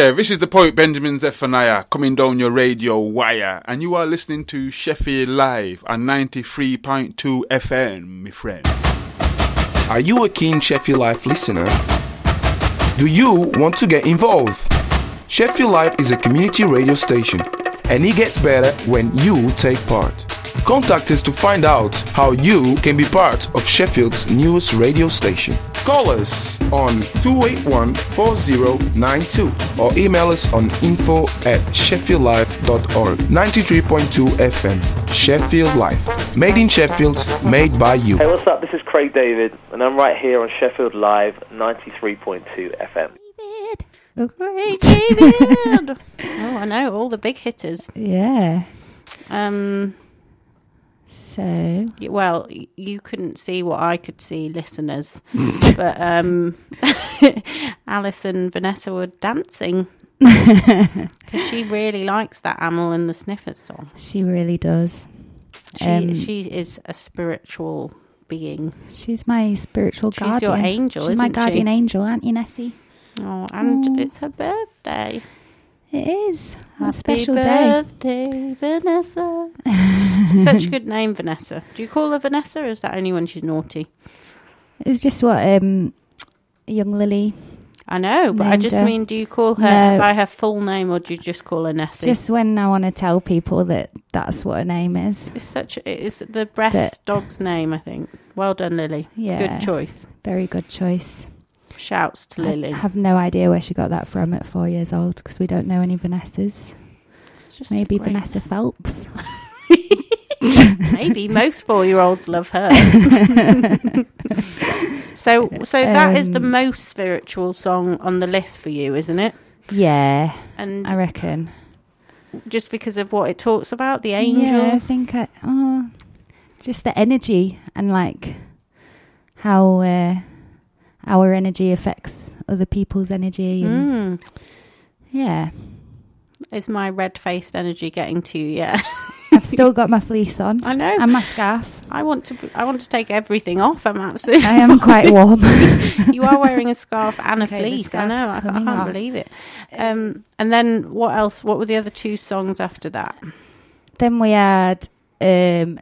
Yeah, this is the poet Benjamin Zephaniah coming down your radio wire, and you are listening to Sheffield Live on 93.2 FM, my friend. Are you a keen Sheffield Live listener? Do you want to get involved? Sheffield Live is a community radio station, and it gets better when you take part. Contact us to find out how you can be part of Sheffield's newest radio station. Call us on 281 4092 or email us on info at sheffieldlive.org. 93.2 FM, Sheffield Live. Made in Sheffield, made by you. Hey, what's up? This is Craig David, and I'm right here on Sheffield Live 93.2 FM. Oh, Great, David. oh, I know all the big hitters. yeah. Um, So well, you couldn't see what I could see, listeners, but um, Alice and Vanessa were dancing because she really likes that Amyl and the Sniffers song. she really does. She Um, she is a spiritual being. She's my spiritual guardian. She's your guardian. angel, She's my isn't she? guardian angel, aren't you, Nessie? Oh, and it's her birthday. It is a Happy special day. birthday, Vanessa. Such a good name, Vanessa. Do you call her Vanessa, or is that only when she's naughty? It's just what um, young Lily. I know, but I just her. mean, do you call her No. by her full name, or do you just call her Nessie? Just when I want to tell people that that's what her name is. it's such. It is the best But- dog's name, I think. Well done, Lily. Yeah, Good choice. very good choice. Shouts to Lily. I have no idea where she got that from at four years old because we don't know any Vanessas. It's just a Maybe Vanessa Feltz. Maybe most four-year-olds love her. so, so that is the Um, most spiritual song on the list for you, isn't it? Yeah, And I reckon. just because of what it talks about, the angels. Yeah, I think I, oh, just the energy and like how uh, our energy affects other people's energy. And, Mm. Yeah, Is my red-faced energy getting to you? Yeah, I've still got my fleece on I know. and my scarf. I want to. I want to take everything off. I'm absolutely. I am quite warm. you are wearing a scarf and a Okay, fleece. I know. I, I can't off. believe it. Um, and then what else? What were the other two songs after that? then we had um,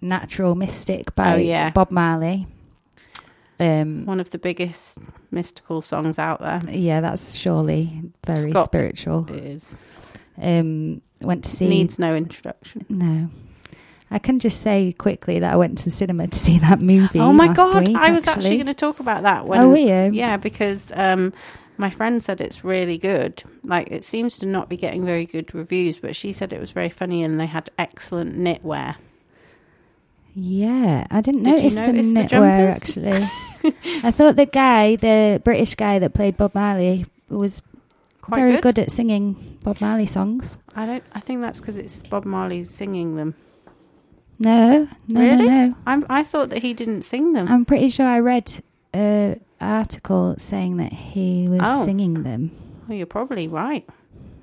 "Natural Mystic" by Oh, yeah. Bob Marley. Um, One of the biggest mystical songs out there. yeah, that's surely very Scott- spiritual. It is. Um, went to see Needs no introduction. No. I can just say quickly that I went to the cinema to see that movie. oh my god! week, I was actually going to talk about that. When, oh, were you? Yeah, because um, my friend said it's really good. Like it seems to not be getting very good reviews, but she said it was very funny and they had excellent knitwear. Yeah, I didn't Did notice, notice the the knitwear actually. I thought the guy, the British guy that played Bob Marley, was Quite very good. good. at singing Bob Marley songs. I don't. I think that's because it's Bob Marley singing them. No, no, Really? no, no. I'm, I thought that he didn't sing them. I'm pretty sure I read an article saying that he was Oh. singing them. well, you're probably right.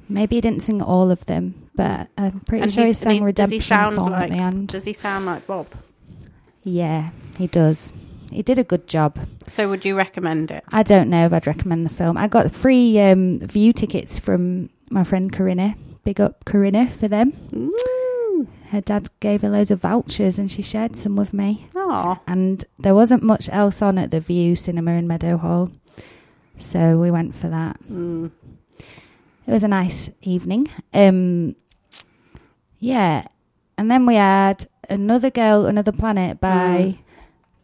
Maybe he didn't sing all of them, but I'm pretty And sure he sang he- does Redemption he sound song like- at the end. Does he sound like Bob? Yeah, he does. He did a good job. So would you recommend it? I don't know if I'd recommend the film. I got free um, Vue tickets from my friend Corinna. Big up Corinna for them. Mm. Her dad gave her loads of vouchers and she shared some with me. Oh, And there wasn't much else on at the Vue Cinema in Meadowhall. So we went for that. mm. It was a nice evening. Um, yeah. And then we had Another Girl, Another Planet by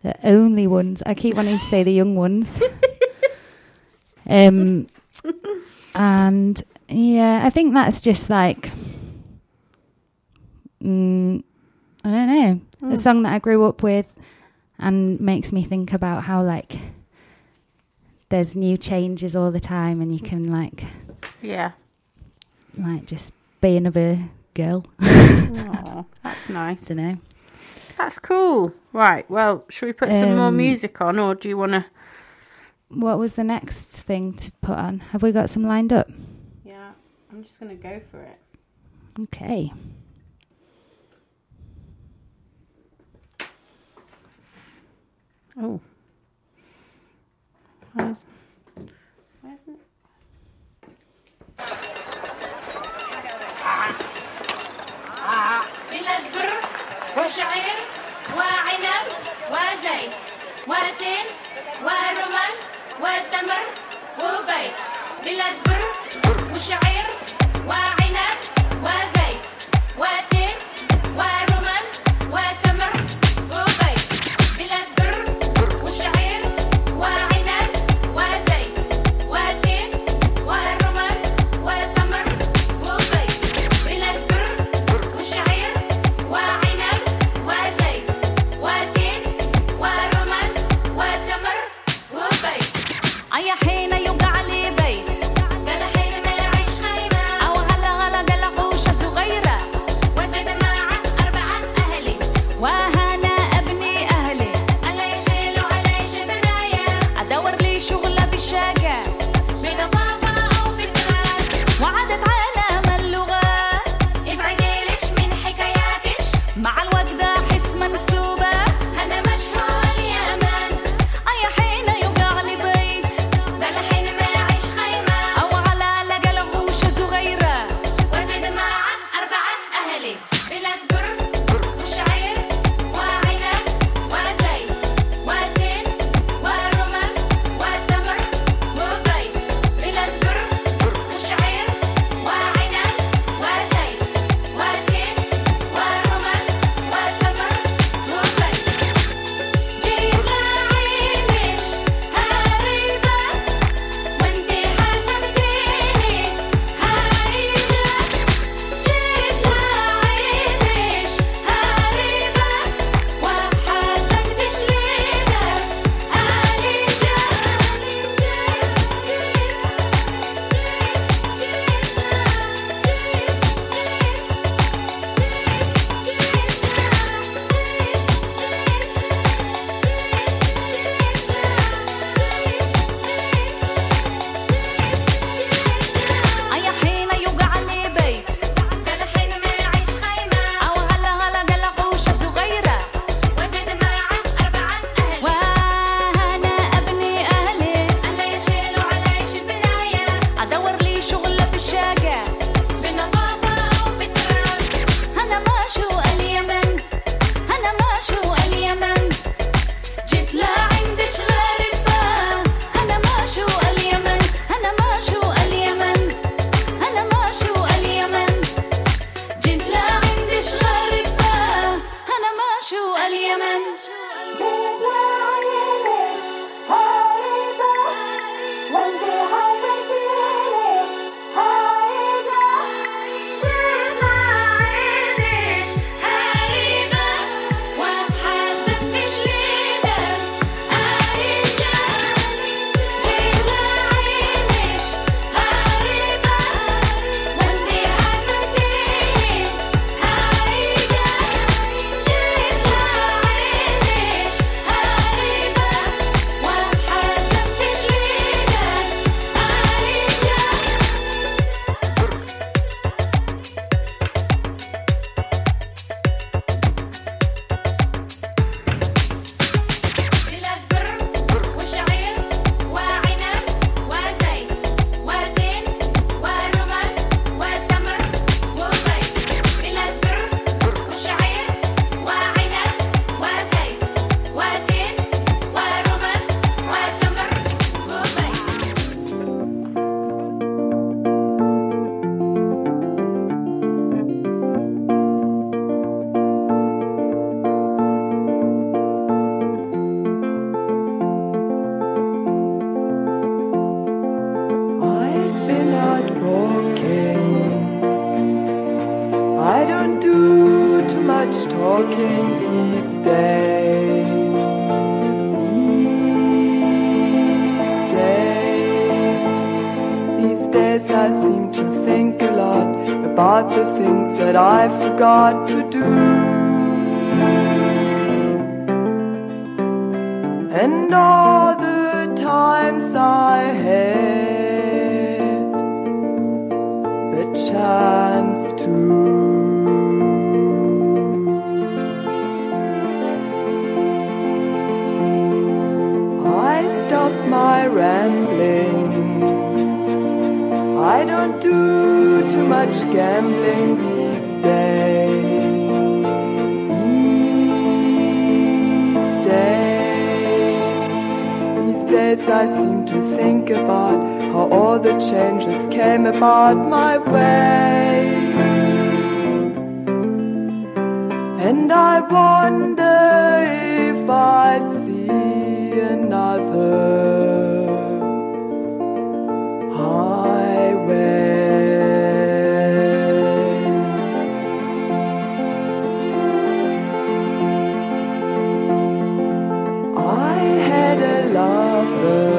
the only ones. I keep wanting to say the young ones. um, and yeah, I think that's just like, mm, I don't know, Mm. a song that I grew up with and makes me think about how like there's new changes all the time and you can like yeah. like just be another girl. Oh, that's nice. don't know. That's cool. Right. Well, should we put some more Um, music on, or do you want to? What was the next thing to put on? Have we got some lined up? Yeah, I'm just gonna go for it. Okay. Oh. Where's, where's it? وشعير وعنب وزيت ورتين ورمان وتمر وبيت بلاد بر وشعير وعنب وزيت وتمر And I wonder if I'd see another highway. I had a lover.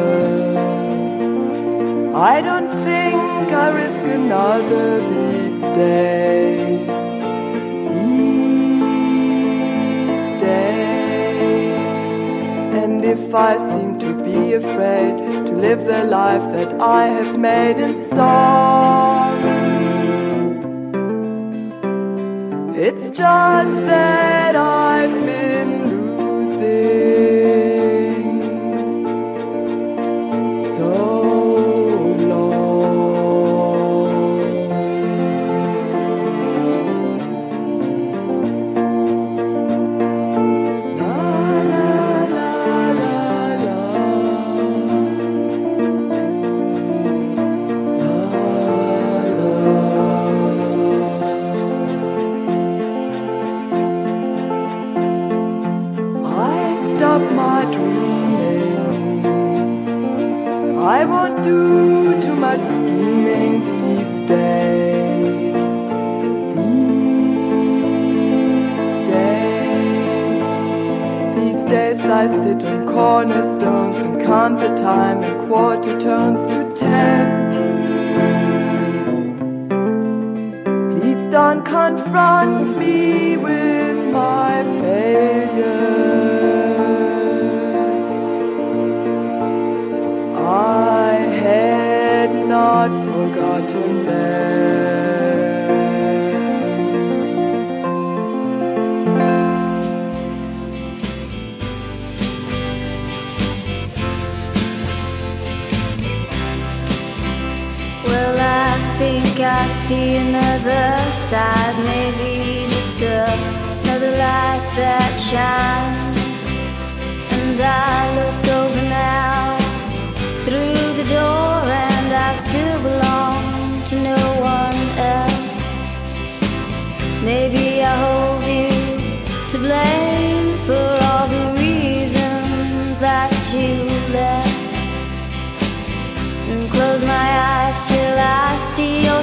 I don't think I risk another these days. If I seem to be afraid to live the life that I have made in song, it's just that I've been losing cornerstones and count the time in quarter turns to ten. Please don't confront me with my failures. I had not forgotten them. See another side, maybe just another light that shines. And I look over now through the door, and I still belong to no one else. Maybe I hold you to blame for all the reasons that you left and close my eyes till I see your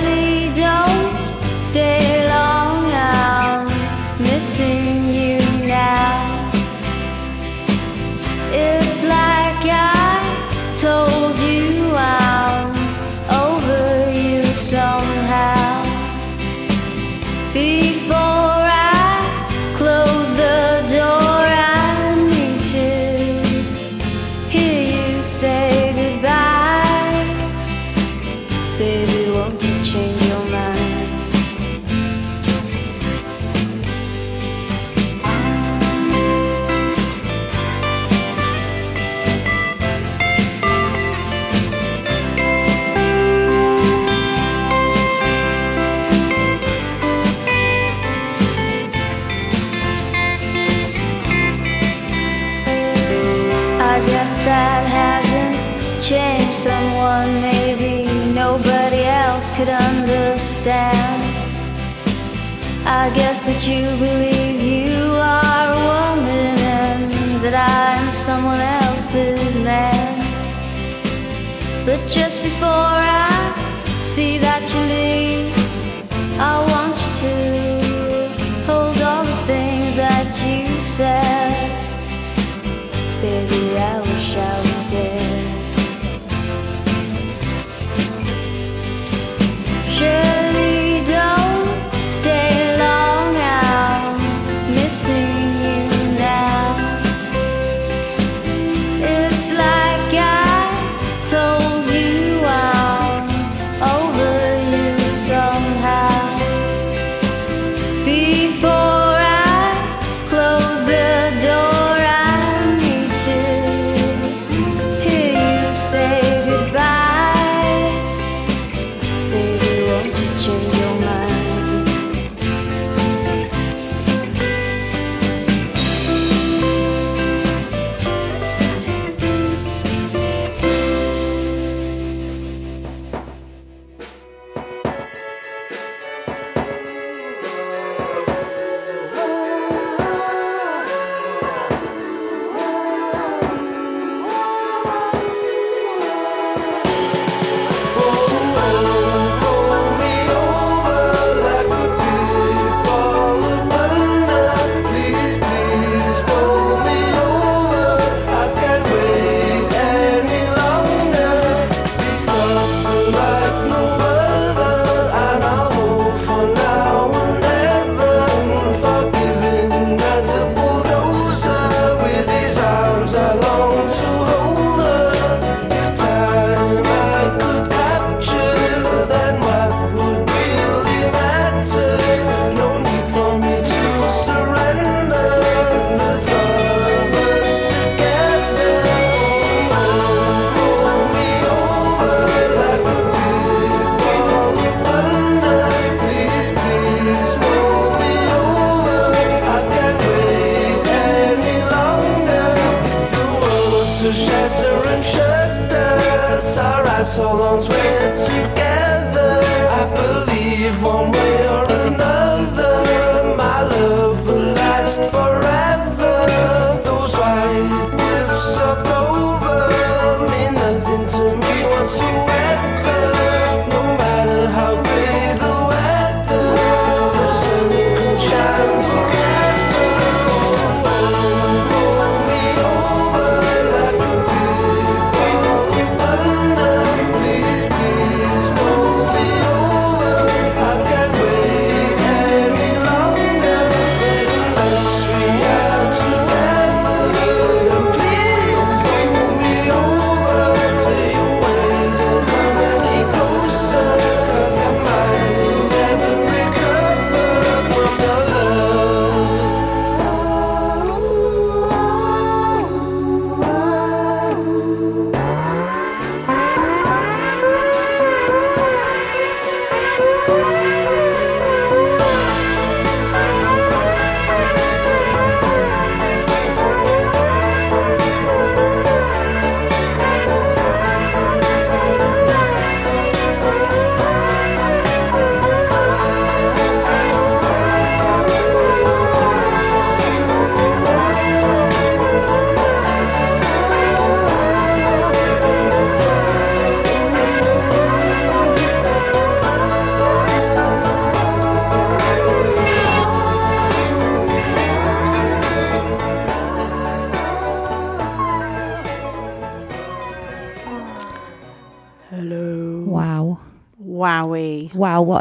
could understand. I guess that you believe you are a woman and that I'm someone else's man. But just before I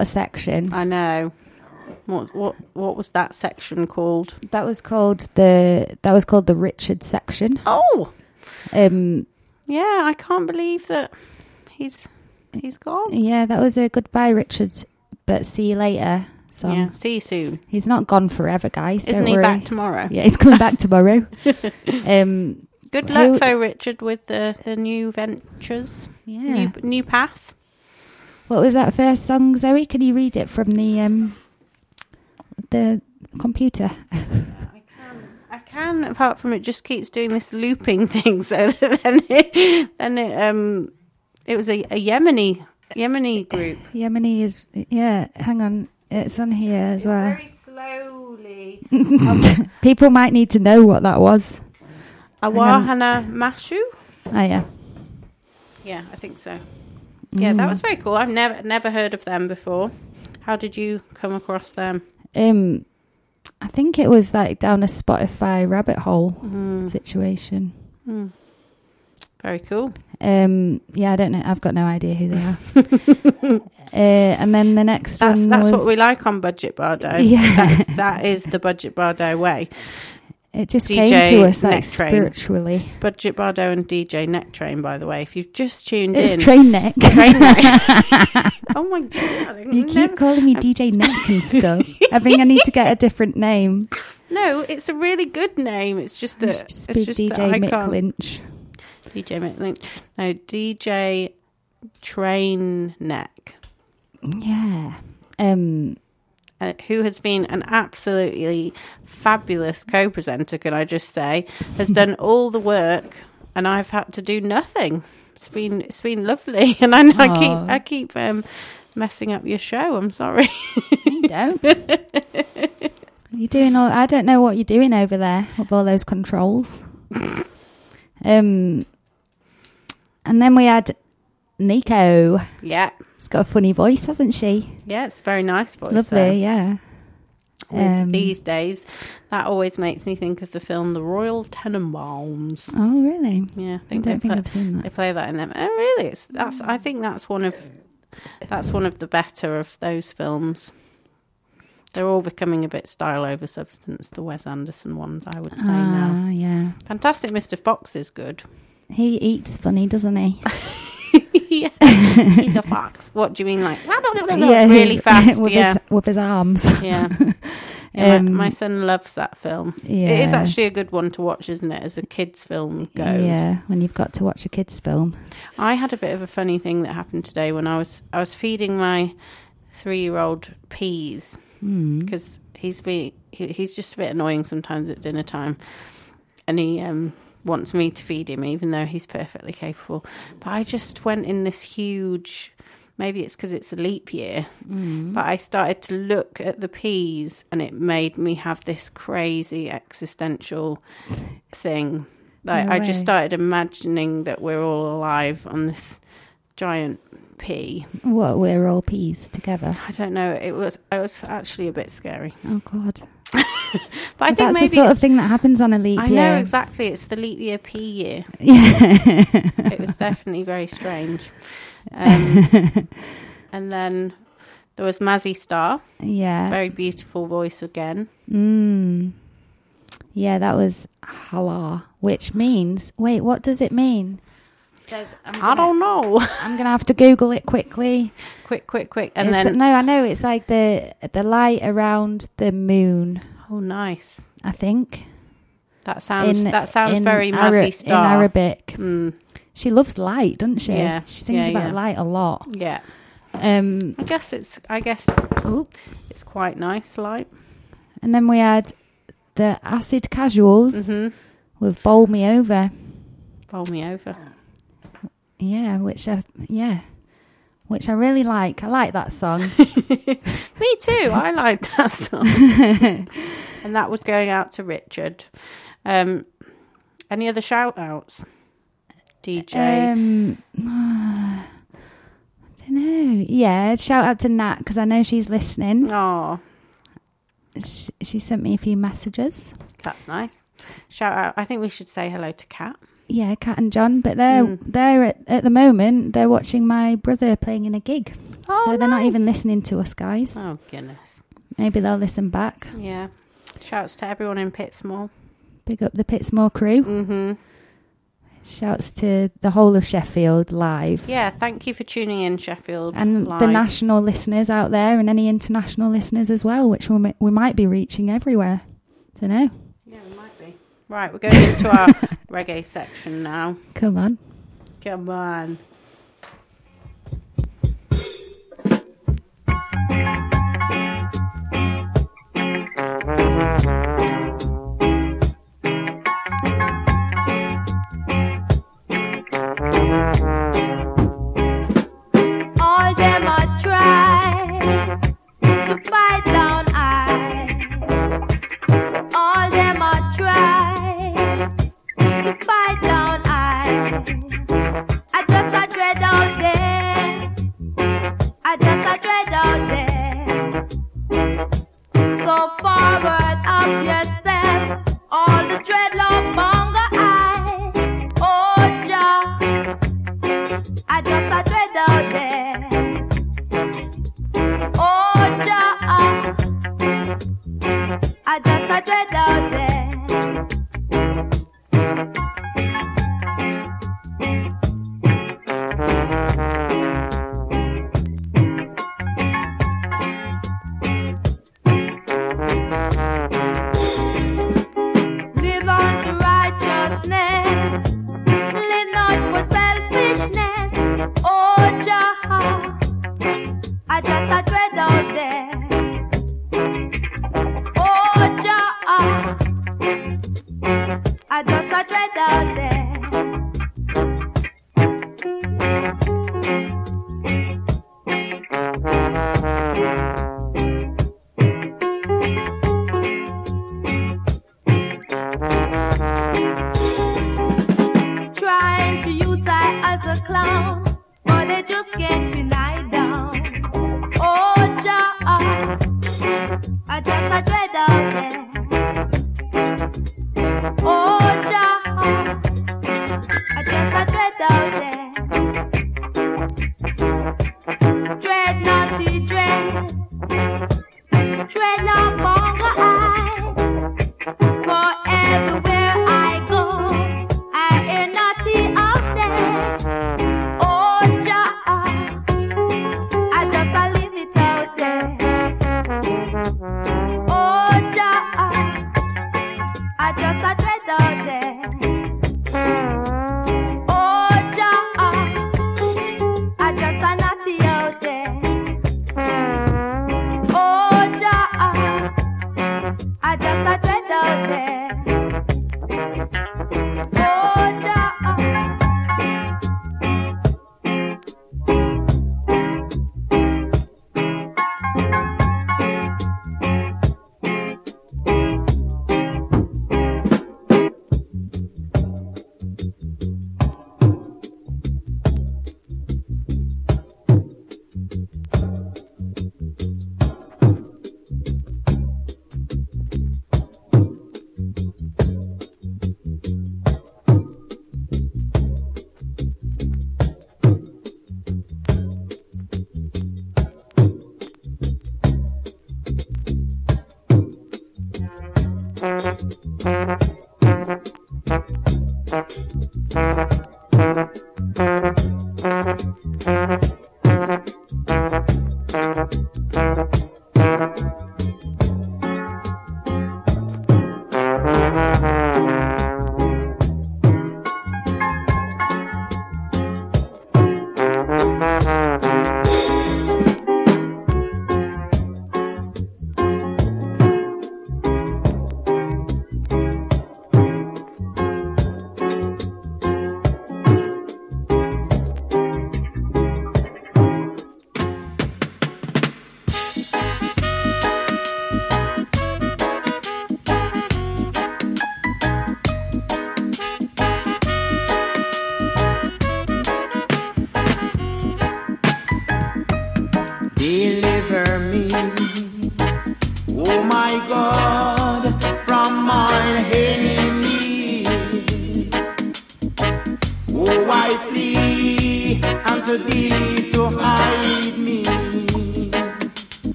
what a section. I know. What what what was that section called? That was called the that was called the Richard section. Oh, Um yeah. I can't believe that he's he's gone. yeah, that was a goodbye Richard but see you later song. Yeah. See you soon. He's not gone forever, guys. Isn't don't he worry. back tomorrow? Yeah, he's coming back tomorrow. um Good Who- luck, for Richard, with the the new ventures, yeah. new new path. What was that first song, Zoe? Can you read it from the um the computer? I can, I can. Apart from it, just keeps doing this looping thing. So then, it, then it, um, it was a, a Yemeni Yemeni group. Yemeni is yeah, hang on. It's on here as well. Very slowly. People might need to know what that was. Awahana Mashu. Oh yeah. Yeah, I think so. Yeah, that Mm. was very cool. I've never never heard of them before. How did you come across them? Um I think it was like down a Spotify rabbit hole Mm. situation. Mm. Very cool. Um yeah, I don't know. I've got no idea who they are. uh, and then the next That's one that's was what we like on Budget Bardot. Yeah. That's, that is the Budget Bardot way. It just DJ came to us like Train. spiritually. Budget Bardot and DJ Neck Train, by the way. If you've just tuned It's in, train neck. Train Neck. oh my god! You keep never- calling me DJ Neck and stuff. I think I need to get a different name. no, it's a really good name. It's just that just it's just DJ that Mick Lynch. DJ Mick Lynch. No, DJ Train Neck. Yeah. Um. uh, who has been an absolutely fabulous co-presenter, can I just say, has done all the work, and I've had to do nothing. It's been it's been lovely, and I, I keep I keep um, messing up your show. I'm sorry. You don't. you're doing all. I don't know what you're doing over there with all those controls. Um. And then we had Nico. yeah, She's got a funny voice, hasn't she? yeah, it's very nice voice. Lovely, though. yeah. Um, these days, that always makes me think of the film The Royal Tenenbaums. Oh, really? Yeah, I I think don't think play- I've seen that. They play that in them. Oh, really? It's, that's. I think that's one of that's one of the better of those films. They're all becoming a bit style over substance. The Wes Anderson ones, I would say now. Ah, yeah. Fantastic Mr. Fox is good. He eats funny, doesn't he? yeah, he's a fox. What do you mean, like really fast? with yeah, his with his arms. yeah. Yeah, Um, my, my son loves that film. Yeah. It is actually a good one to watch, isn't it? As a kids' film goes. Yeah, when you've got to watch a kids' film. I had a bit of a funny thing that happened today when I was I was feeding my three year old peas Mm. because he's be he, he's just a bit annoying sometimes at dinner time, and he um, wants me to feed him even though he's perfectly capable. But I just went in this huge. Maybe it's because it's a leap year, Mm. but I started to look at the peas, and it made me have this crazy existential thing. Like No I just started imagining that we're all alive on this giant pea. What we're all peas together. I don't know. It was it was actually a bit scary, Oh God! but I think that's maybe the sort of thing that happens on a leap I year. know exactly. It's the leap year P year. Yeah. It was definitely very strange. Um, and then there was Mazzy Star, yeah. very beautiful voice again. Mm. Yeah, that was Halah, which means wait, what does it mean? I don't know. I'm gonna have to Google it quickly. quick, quick, quick, and It's- then no, I know it's like the the light around the moon. oh, nice. I think That sounds in that sounds very Ara- Mazzy in Arabic. Mm, She loves light, doesn't she? Yeah, she sings yeah, about yeah. light a lot. yeah, Um, I guess it's I guess oh, it's quite nice. light. and then we had the acid casuals hmm with "Bowl Me Over." bowl me over. Yeah, which I yeah, which I really like. I like that song. Me too. I like that song. and that was going out to Richard. Um, any other shout outs? DJ. Um, I don't know. Yeah, shout out to Nat because I know she's listening. oh, She, she sent me a few messages. that's nice. Shout out. I think we should say hello to Kat. Yeah, Cat and John, but they're Mm. they're at, at the moment they're watching my brother playing in a gig. so they're not even listening to us, guys. Oh goodness. Maybe they'll listen back. Yeah. Shouts to everyone in Pitsmoor. Big up the Pitsmoor crew. Mm-hmm. Shouts to the whole of Sheffield live. Yeah. Thank you for tuning in, Sheffield. And Live. the national listeners out there, and any international listeners as well, which we, we might be reaching everywhere. Don't know. Yeah, we might be. Right, we're going into our reggae section now. Come on. Come on. Forward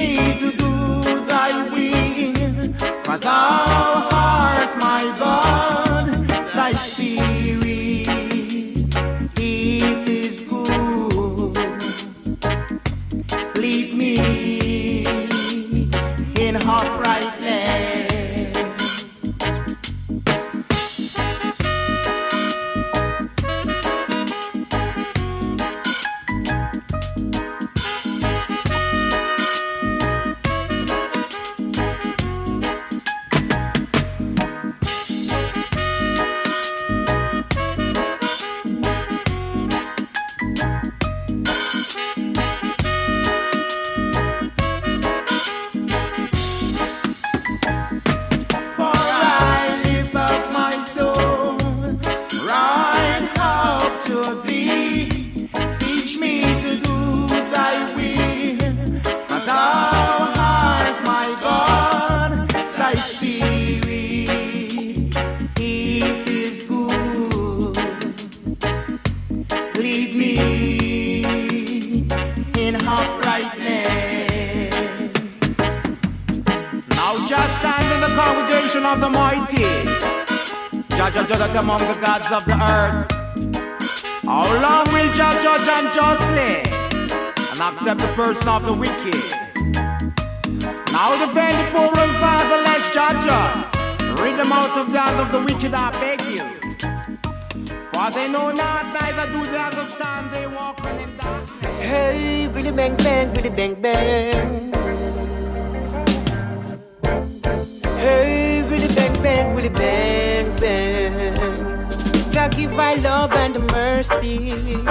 me to do thy will, for thou Jah give I love and mercy.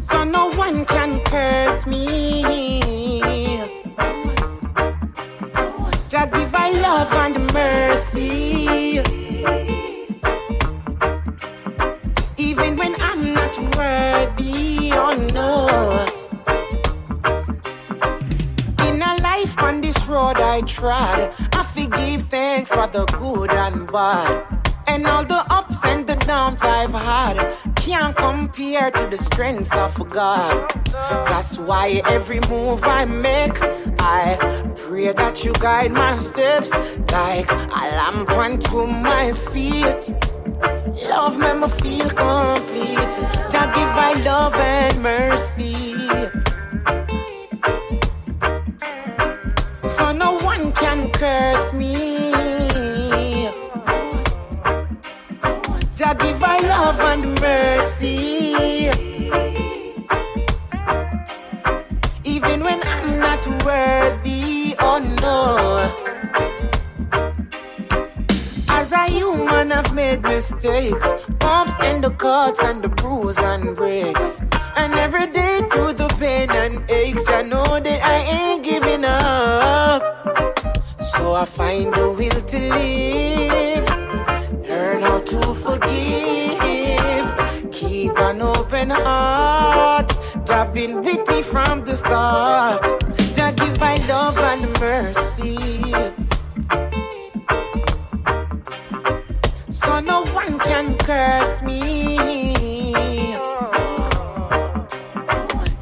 So no one can curse me. Jah give I love and mercy. Even when I'm not worthy, oh no. In a life on this road I trod, I forgive thanks for the good And all the ups and the downs I've had can't compare to the strength of God. That's why every move I make, I pray that you guide my steps like a lamp unto my feet. Love make me feel complete. Jah give I love and mercy.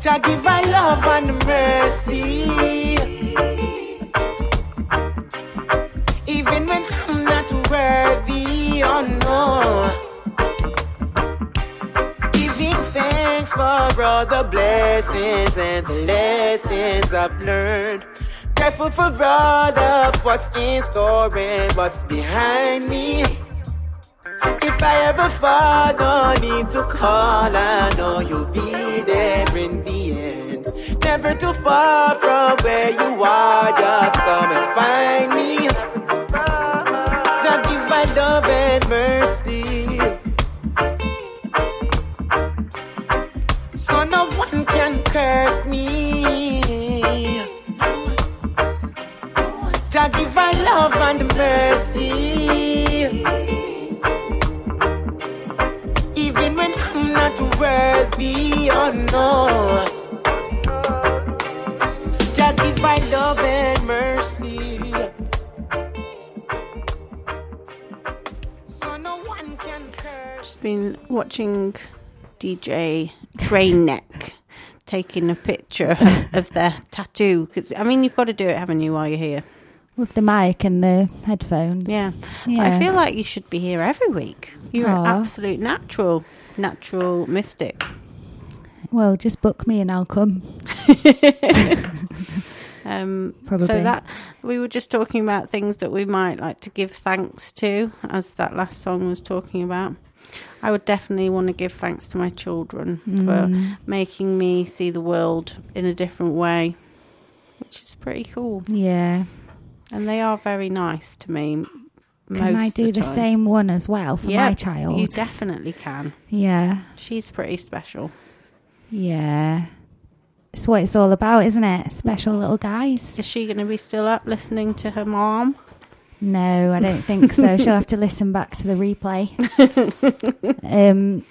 Jah give I love and mercy. Even when I'm not worthy, oh no. Giving thanks for all the blessings and the lessons I've learned. Grateful for all of what's in store and what's behind me. If I ever fall, no need to call. I know you'll be there in. Never too far from where you are. Just come and find me. Just give my love and mercy. so no one can curse me. Jah give I love and mercy. Even when I'm not worthy, oh no. Been watching DJ Trainneck taking a picture of their tattoo. Cause, I mean, you've got to do it, haven't you, while you're here? With the mic and the headphones. Yeah. Yeah. I feel like you should be here every week. You're an absolute natural, natural mystic. Well, just book me and I'll come. Um, Probably. So that we were just talking about things that we might like to give thanks to, as that last song was talking about. I would definitely want to give thanks to my children Mm. for making me see the world in a different way, which is pretty cool. Yeah. And they are very nice to me. Can I do of the same one as well for Yeah, my child? You definitely can. yeah. She's pretty special. Yeah. It's what it's all about, isn't it? Special little guys. Is she going to be still up listening to her mom? No, I don't think so. She'll have to listen back to the replay. um,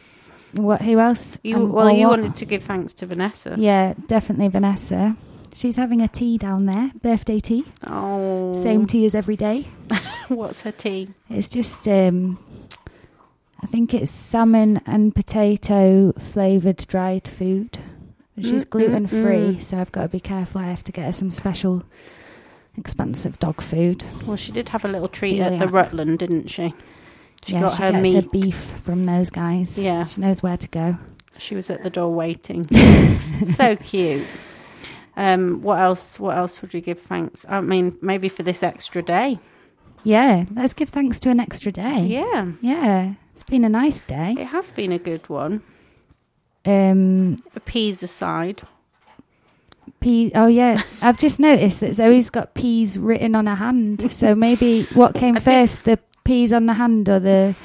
what? Who else? You, Um, well, you what? wanted to give thanks to Vanessa. Yeah, definitely Vanessa. She's having a tea down there, birthday tea. Oh, Same tea as every day. What's her tea? It's just, um, I think it's salmon and potato flavoured dried food. She's Mm, gluten free, mm, so I've got to be careful. I have to get her some special, expensive dog food. Well, she did have a little treat at the Rutland, didn't she? She yeah, got she her gets meat. her beef from those guys. Yeah, She knows where to go. she was at the door waiting. so cute. Um, what else? What else would you give thanks? I mean, maybe for this extra day. Yeah, let's give thanks to an extra day. Yeah, Yeah, it's been a nice day. it has been a good one. Um, Peas aside, P. Oh yeah, I've just noticed that Zoe's got peas written on her hand. So maybe what came first, the peas on the hand or the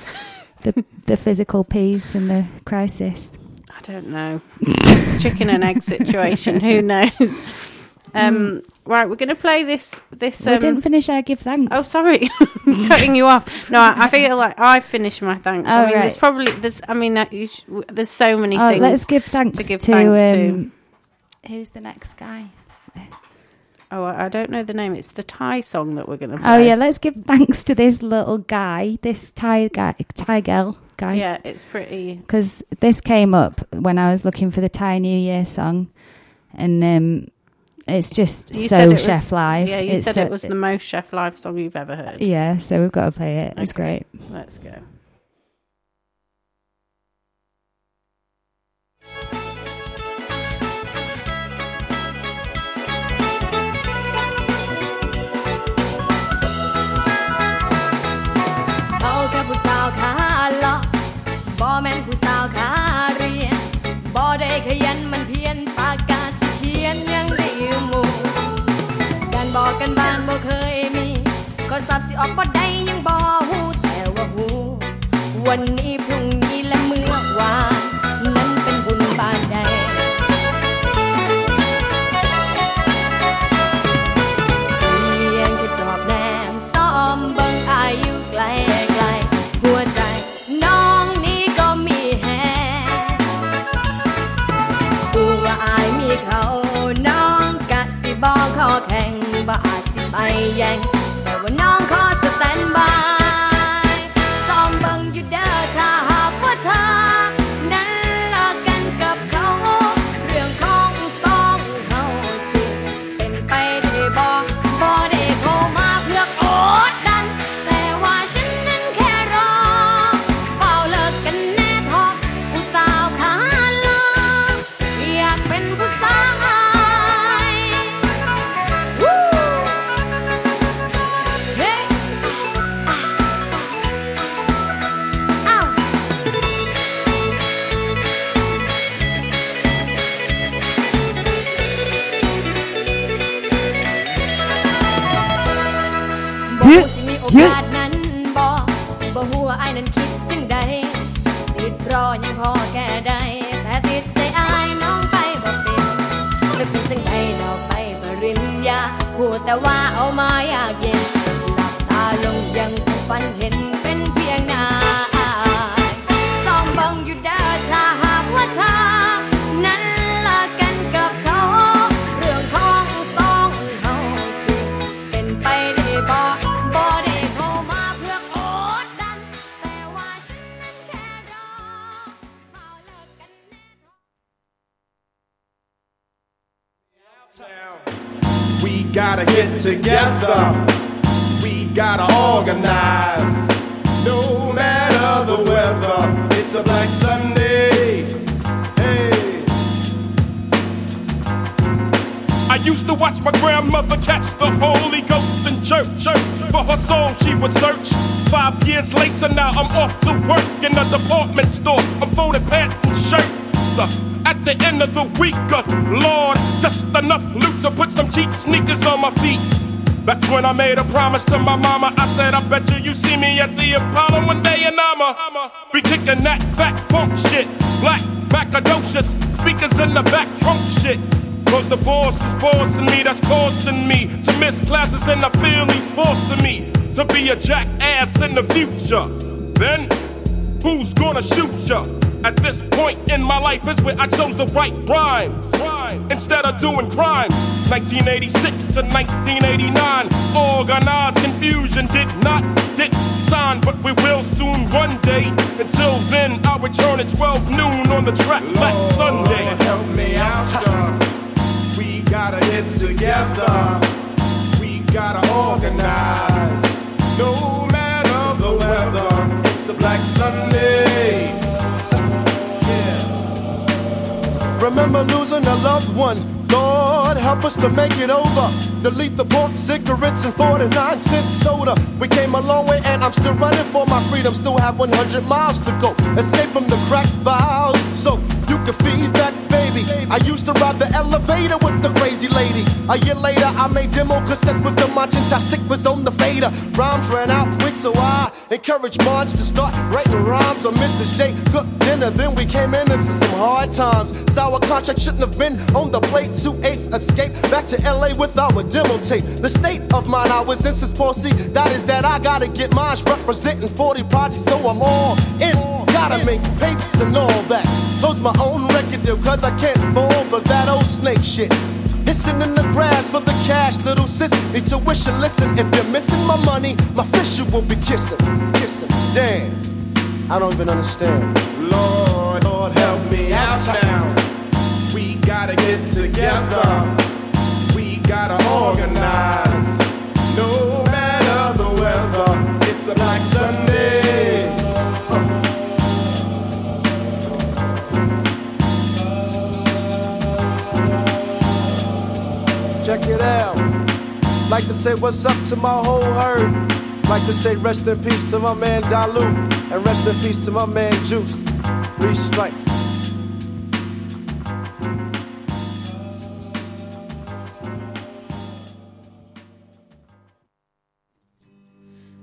the the physical peas and the crisis? I don't know. It's chicken and egg situation. Who knows? Um, right, we're going to play this. This. we Um, didn't finish our give thanks. Oh, sorry, cutting you off. No, I, I feel like I finished my thanks. Oh, I mean, there's probably there's. I mean, uh, you sh- there's so many Oh, things. let's give thanks to give to, thanks to. Who's the next guy? Oh, I I don't know the name. It's the Thai song that we're going to play. Oh yeah, let's give thanks to this little guy, this Thai guy, Thai girl guy. yeah, it's pretty. because this came up when I was looking for the Thai New Year song, and um, it's just You so it was- Chef Live. Yeah, you It's said so- it was the most Chef Live song you've ever heard. Yeah, so we've got to play it. It's Okay. great. Let's go. บ่แม่นผู้สาวขาเรียนบ่ได้ขยันมันเพียนปากกาสิเขียนยังได้หมู่การบอกกันบ้านบ่เคยมีก็สอบสิออกบ่ได้ยังบ่ฮู้แต่ว่าฮู้วันนี้ แย่งแต่ว่าน้องขอสแตนบาย บ่หัวไอ้นั้นคิดจังใดติดรอยังพอแก้ไดแต่ติดใจอายน้องไปบ่เป็นจะเป็นจังใดดอกไปปริญญาพูดแต่ว่าเอามาอยากเย็นหลับตาลงยังฝันเห็น gotta get together. We gotta organize. No matter the weather, it's a Black Sunday. Hey. I used to watch my grandmother catch the Holy Ghost in church. church. For her soul, she would search. Five years later, now I'm off to work in a department store. I'm folding pants and shirts. At the end of the week, uh, Lord, just enough loot to put some cheap sneakers on my feet. That's when I made a promise to my mama. I said, I bet you you see me at the Apollo one day and I'ma be kicking that back funk shit. Black, macadocious, speakers in the back trunk shit. Cause the boss is bossing me, that's causing me to miss classes and I feel he's forcing me to be a jackass in the future. Then, who's gonna shoot ya? At this point in my life is where I chose the right rhyme. Rhyme. Instead of doing crime. 1986 to 1989. Organized Konfusion did not get signed, but we will soon one day. Until then, I'll return at 12 noon on the track Black Sunday. Lord, help me out. We gotta get together. We gotta Remember losing a loved one. Lord, help us to make it over. Delete the pork, cigarettes, and 49 cent soda. We came a long way, and I'm still running for my freedom. Still have 100 miles to go. Escape from the crack vials, so you can feed that baby. I used to ride the elevator with the crazy lady. A year later, I made demo cassettes with the Stick was on the fader. Rhymes ran out quick, so I encouraged Marge to start writing rhymes on Mrs. J. Cooked dinner, then we came in into some hard times. Sour contract shouldn't have been on the plate. Two apes escaped back to LA with our demo tape. The state of mind I was in since Paul-C. That is that I gotta get mine representing 40 projects, so I'm all in. Gotta make papers and all that. Close my own record deal, cause I can't fall for that old snake shit. Hissing in the grass for the cash, little sis. Need and listen. If you're missing my money, my fish you will be kissing. Kissing. Damn, I don't even understand. Lord, Lord, help me out now. We gotta get together. We gotta organize. No matter the weather, it's a Black Sunday. It out. Like to say what's up to my whole herd. Like to say rest in peace to my man Dalu. And rest in peace to my man Juice. Three strikes.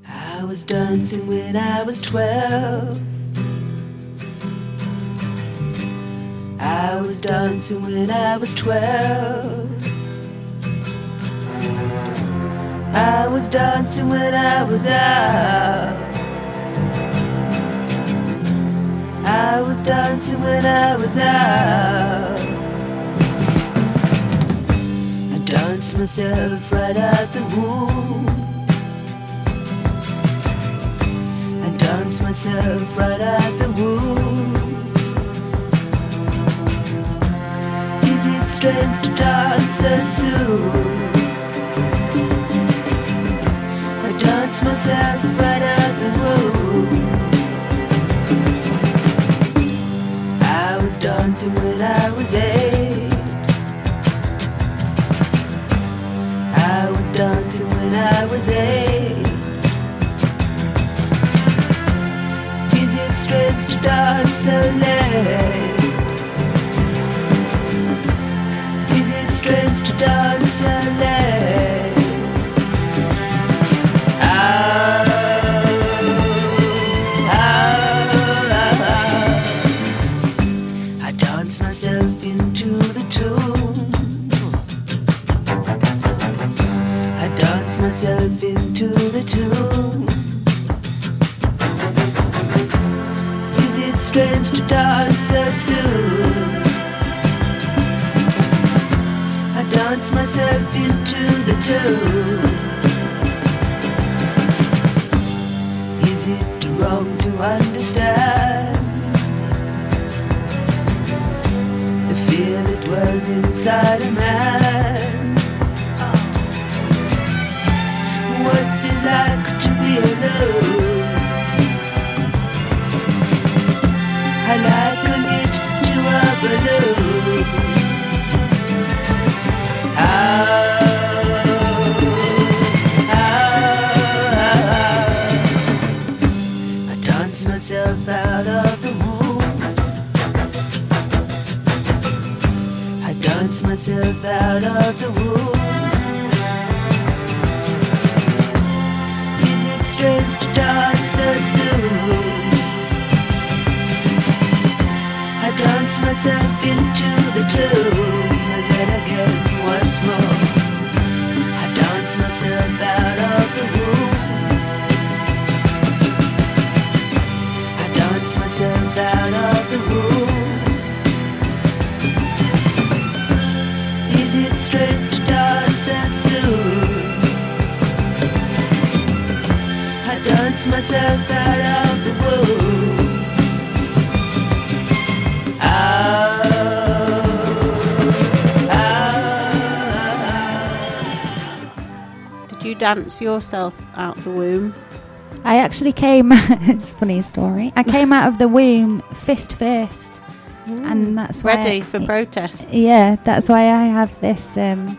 I was dancing when I was twelve. I was dancing when I was twelve. I was dancing when I was out. I was dancing when I was out. I danced myself right out the womb. I danced myself right out the womb. Is it strange to dance so soon? Myself right out the room. I was dancing when I was eight. I was dancing when I was eight. Is it strange to dance so late? Is it strange to dance so late? Strange to dance so soon? I dance myself into the tune. Is it wrong to understand the fear that dwells inside a man? What's it like to be alone? I liken to a balloon. How, how, I dance myself out of the womb. I dance myself out of the womb. Is it strange to dance so soon? Myself into the tomb and then again once more. I dance myself out of the womb. I dance myself out of the womb. Is it strange to dance so soon? I dance myself out of the womb. Dance yourself out the womb? I actually came. it's a funny story. I came out of the womb fist first, and that's Ready I- for protest? Yeah, that's why I have this um,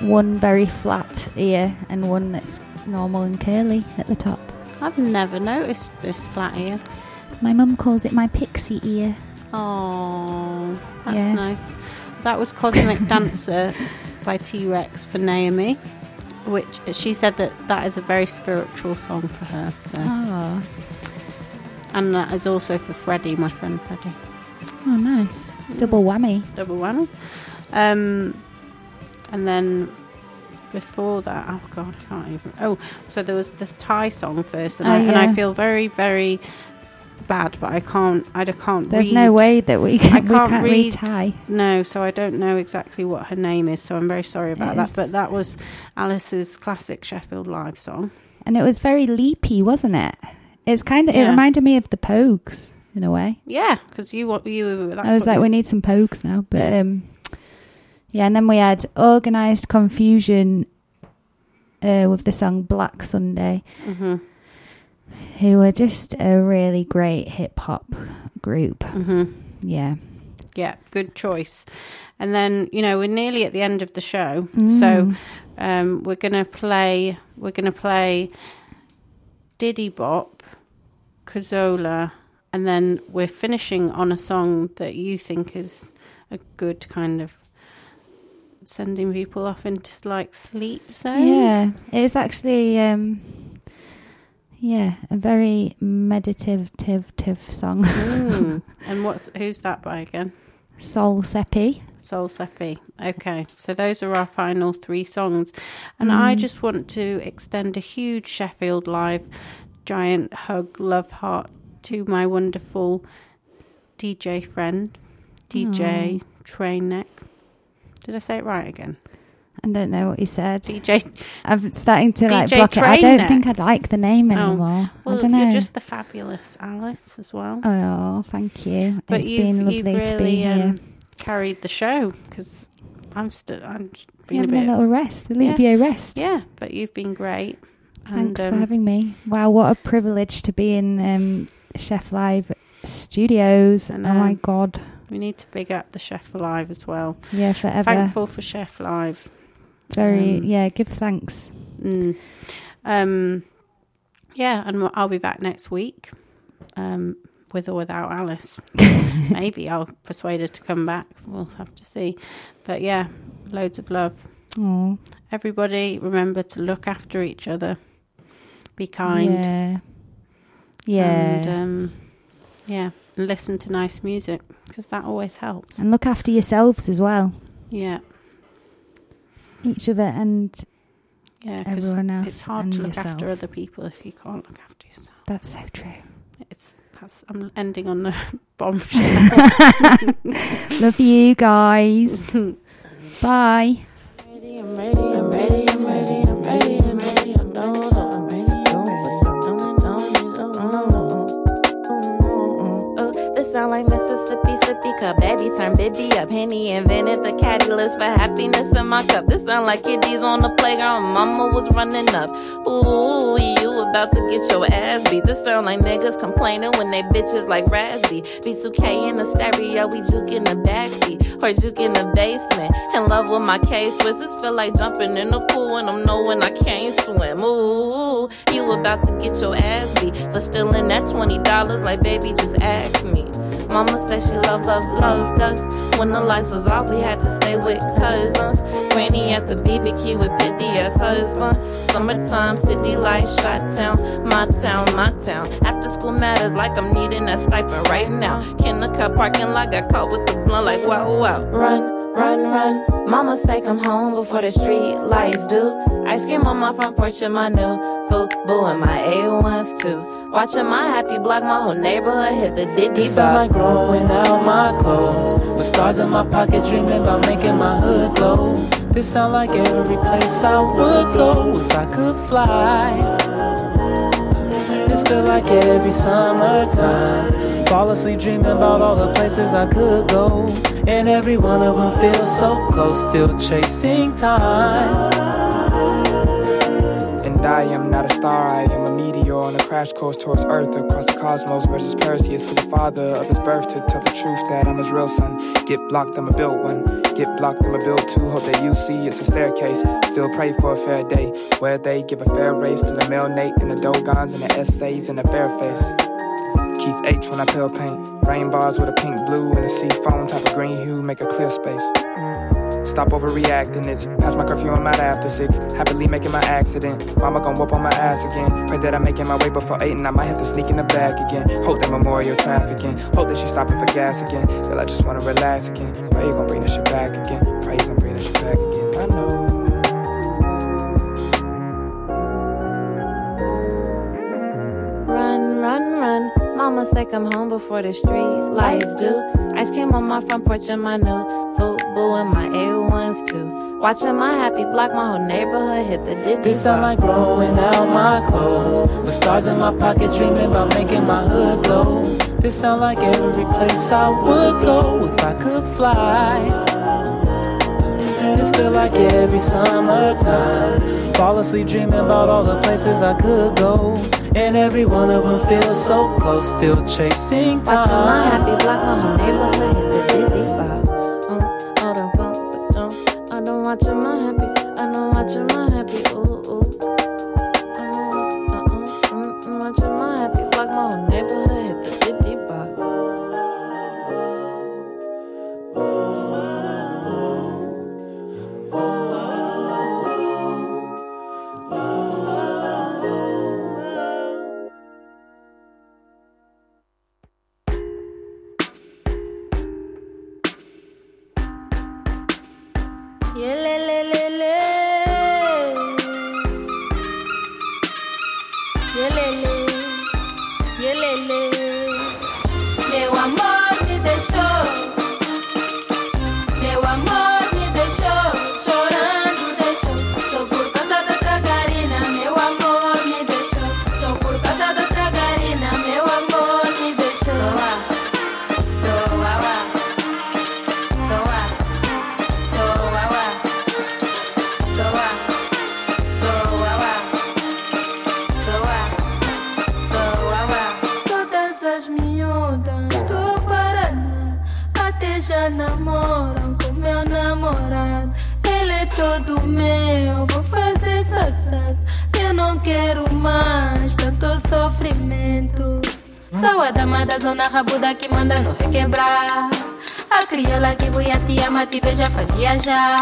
one very flat ear and one that's normal and curly at the top. I've never noticed this flat ear. My mum calls it my pixie ear. Oh, that's Yeah. nice. That was Cosmic Dancer by T Rex for Naomi, which she said that that is a very spiritual song for her. So. Oh, And that is also for Freddie, my friend Freddie. oh, nice double whammy. Double whammy. Um, and then before that, oh god, I can't even. Oh, so there was this Thai song first, and, Oh, I, and I feel very, very bad, but I can't. I can't. There's read. no way that we I can, can't, we can't read, read Thai. No, so I don't know exactly what her name is. So I'm very sorry about It that. is- But that was Alice's classic Sheffield live song. And it was very leapy, wasn't it? It's kind of. It reminded me of the Pogues in a way. Yeah, because you what you. I was like, you- we need some Pogues now, but um, yeah. And then we had Organized Konfusion uh, with the song Black Sunday, Mhm. Who were just a really great hip hop group. Mhm. Yeah. Yeah, good choice. And then you know we're nearly at the end of the show, Mm. so um, we're gonna play. We're gonna play Diddy Bop, Kazola, and then we're finishing on a song that you think is a good kind of sending people off into like sleep zone. Yeah, it's actually um, yeah a very meditative song. Mm. and what's who's that by again? Sol Seppy. Sol Seppy. Okay, so those are our final three songs. And I Mm. just want to extend a huge Sheffield Live giant hug, love heart to my wonderful DJ friend, DJ Train Neck. Did I say it right again? I don't know what you said. DJ. I'm starting to like DJ block it. I don't think I'd like the name Oh, anymore. Well, I don't know. you're just the fabulous Alice as well. Oh, thank you. but it's been lovely you've to be really here. um, carried the show because I'm still I'm been a Having a, bit little rest, a Yeah. Libya rest. Yeah, but you've been great. Thanks and, for um, having me. Wow, what a privilege to be in um, Chef Live studios. I Oh my god. We need to big up the Chef Live as well. Yeah, forever. Thankful for Chef Live. Very, Um, yeah, give thanks. Mm. Um, yeah, and I'll be back next week, um, with or without Alice. Maybe I'll persuade her to come back. We'll have to see. But yeah, loads of love. Aw. Everybody, remember to look after each other. Be kind. Yeah. Yeah. And um, yeah, and listen to nice music because that always helps. and look after yourselves as well. Yeah. Each other and yeah, everyone else It's hard and to look yourself. after other people if you can't look after yourself. That's so true. It's that's, I'm ending on the bombshell. Love you guys. Bye. I'm ready, I'm ready, I'm ready, I'm ready, I'm ready, I'm done. Oh, sound like Mississippi sippy cup. Baby turn Bibby up. Henny invented the catalyst for happiness in my cup. This sound like kiddies on the playground. Mama was running up. Ooh, you about to get your ass beat. This sound like niggas complaining when they bitches like Razzie. B2K in the stereo, we juke in the backseat. Or juke in the basement. In love with my K-Swiss. This feel like jumping in the pool and I'm knowing I can't swim. Ooh, you about to get your ass beat for stealing that $20 like baby just ask me. Mama said she love, love, loved us. When the lights was off, we had to stay with cousins. Granny at the BBQ with Petty as husband. Summertime, city lights, shot town, my town, my town. After school matters like I'm needing that stipend right now. Kindergarten parking lot got caught with the blunt like wow, wow. Run. Run, run, mama say come home before the street lights do. Ice cream on my front porch and my new boo and my A1s too. Watching my happy block, my whole neighborhood hit the diddy This sound like growing out my clothes. With stars in my pocket, dreaming about making my hood glow. This sound like every place I would go if I could fly. This feel like every summertime. Fall asleep dreaming about all the places I could go. And every one of them feels so close, still chasing time. And I am not a star, I am a meteor on a crash course towards Earth across the cosmos versus Perseus to the father of his birth to tell the truth that I'm his real son. Get blocked, I'ma build one. Get blocked, I'ma build two. Hope that you see it's a staircase. Still pray for a fair day where they give a fair race to the male Nate and the Dogons and the essays and the fair face. Keith H when I pale paint. Rain bars with a pink blue and a sea foam type of green hue make a clear space. Stop overreacting, it's past my curfew, I'm out after six. Happily making my accident. Mama gon' whoop on my ass again. Pray that I'm making my way before eight and I might have to sneak in the back again. Hope that memorial trafficking. Hope that she's stopping for gas again. Girl, I just wanna relax again. Pray you gon' bring that shit back again. Pray you gon' bring that shit back again. I know. Mama say come home before the street lights do. Ice cream on my front porch and my new boo and my A1s too. Watching my happy block, my whole neighborhood hit the diddy. This sound like growing out my clothes. With stars in my pocket, dreaming about making my hood glow. This sound like every place I would go if I could fly. Feel like every summertime. Fall asleep dreaming about all the places I could go. And every one of them feels so close, still chasing time. Watching my happy block, my whole neighborhood the Ciao.